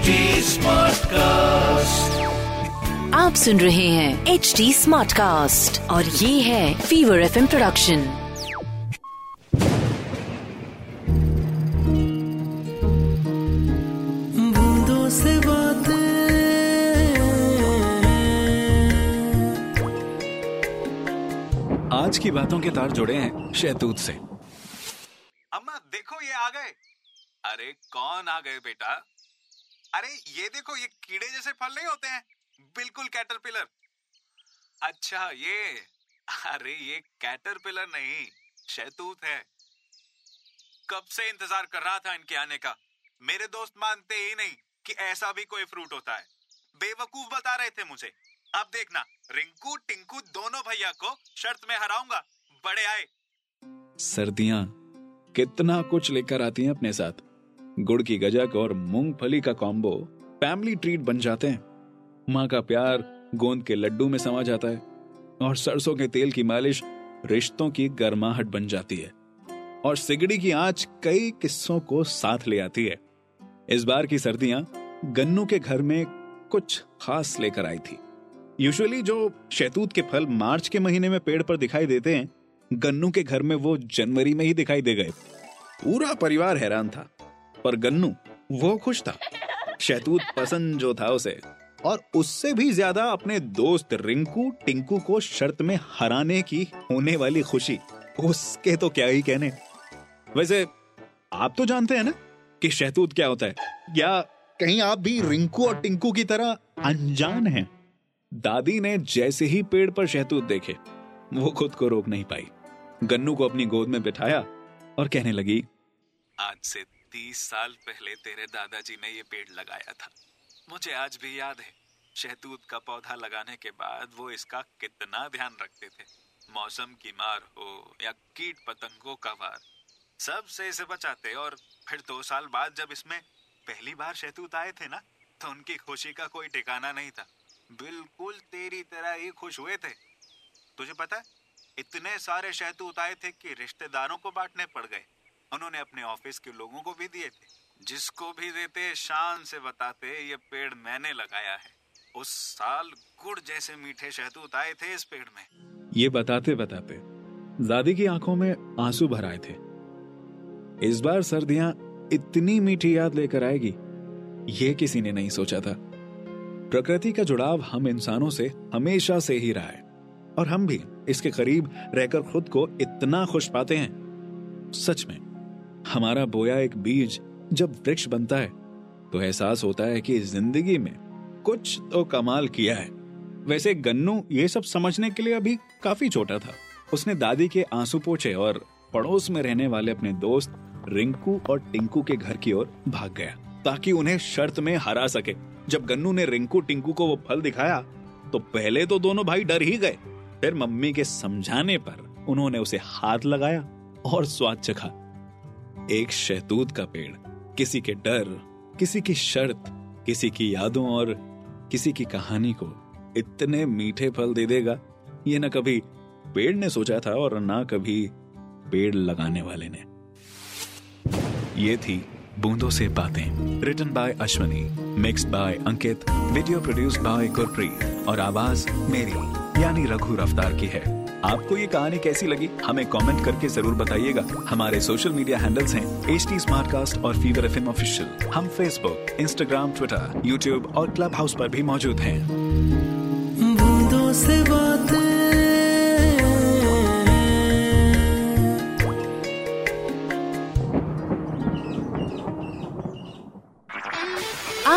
HD Smartcast. आप सुन रहे हैं एच डी स्मार्ट कास्ट और ये है फीवर एफ़ प्रोडक्शन बूंदों से बातें आज की बातों के तार जुड़े हैं शहतूत से। अम्मा देखो ये आ गए। अरे कौन आ गए बेटा? अरे, ये देखो, ये कीड़े जैसे फल नहीं होते हैं। बिल्कुल कैटरपिलर अच्छा ये। अरे, ये कैटरपिलर नहीं, शहतूत है। कब से इंतज़ार कर रहा था इनके आने का? मेरे दोस्त मानते ही नहीं कि ऐसा भी कोई फ्रूट होता है। बेवकूफ़ बता रहे थे मुझे। अब देखना, रिंकू, टिंकू दोनों भैया को शर्त में हराऊँगा। बड़े आए। सर्दियाँ कितना कुछ लेकर आती हैं अपने साथ। गुड़ की गजक और मूंगफली का कॉम्बो फैमिली ट्रीट बन जाते हैं। माँ का प्यार गोंद के लड्डू में समा जाता है और सरसों के तेल की मालिश रिश्तों की गर्माहट बन जाती है और सिगड़ी की आँच कई किस्सों को साथ ले आती है। इस बार की सर्दियाँ गन्नू के घर में कुछ खास लेकर आई थी। यूजुअली जो शहतूत के फल मार्च के महीने में पेड़ पर दिखाई देते हैं, गन्नू के घर में वो जनवरी में ही दिखाई दे गए। पूरा परिवार हैरान था। पर गन्नू, वो खुश था। शहतूत पसंद जो था उसे। और उससे भी ज़्यादा अपने दोस्त रिंकू, टिंकू को शर्त में हराने की होने वाली खुशी। उसके तो क्या ही कहने। वैसे, आप तो जानते हैं ना कि शहतूत क्या होता है। या कहीं आप भी रिंकू और टिंकू की तरह अनजान हैं। दादी ने जैसे ही पेड़ पर शहतूत देखे, वो खुद को रोक नहीं पाई। गन्नू को अपनी गोद में बिठाया और कहने लगी, आज से तीस साल पहले तेरे दादाजी ने ये पेड़ लगाया था। मुझे आज भी याद है। शहतूत का पौधा लगाने के बाद वो इसका कितना ध्यान रखते थे। मौसम की मार हो या कीट पतंगों का वार, सबसे इसे बचाते और फिर दो साल बाद जब इसमें पहली बार शहतूत आए थे ना तो उनकी खुशी का कोई ठिकाना नहीं था। बिल्कुल तेरी तरह ही खुश हुए थे। तुझे पता है, इतने सारे शहतूत आए थे कि रिश्तेदारों को बांटने पड़ गए। उन्होंने अपने ऑफ़िस के लोगों को भी दिए थे, जिसको भी देते, शान से बताते, ये पेड़ मैंने लगाया है। उस साल गुड़ जैसे मीठे शहतूत आए थे इस पेड़ में। ये बताते बताते, दादी की आँखों में आँसू भर आए थे। इस बार सर्दियाँ इतनी मीठी याद लेकर आएगी, ये किसी ने नहीं सोचा था। प्रकृति का जुड़ाव हम इंसानों से हमेशा से ही रहा है, और हम भी इसके करीब रहकर खुद को इतना खुश पाते हैं। सच में हमारा बोया एक बीज जब वृक्ष बनता है तो एहसास होता है कि ज़िंदगी में कुछ तो कमाल किया है। वैसे गन्नू ये सब समझने के लिए अभी काफ़ी छोटा था। उसने दादी के आँसू पोछे और पड़ोस में रहने वाले अपने दोस्त रिंकू और टिंकू के घर की ओर भाग गया, ताकि उन्हें शर्त में हरा सके। जब गन्नू ने रिंकू, टिंकू को वो फल दिखाया तो पहले तो दोनों भाई डर ही गए। फिर मम्मी के समझाने पर उन्होंने उसे हाथ लगाया और स्वाद चखा। एक शहतूत का पेड़। किसी के डर, किसी की शर्त, किसी की यादों और किसी की कहानी को इतने मीठे फल दे देगा। ये ना कभी पेड़ ने सोचा था और ना कभी पेड़ लगाने वाले ने। ये थी बूंदों से बातें written by Ashwani mix by Ankit video produce by Gurpreet, और आवाज़ मेरी, यानी रघु रफ्तार की है। आपको ये कहानी कैसी लगी, हमें कमेंट करके ज़रूर बताइएगा। हमारे सोशल मीडिया हैंडल्स हैं एच टी और फीवर एफ़ ऑफिशियल हम फेसबुक इंस्टाग्राम ट्विटर यूट्यूब और क्लब हाउस पर भी मौजूद हैं।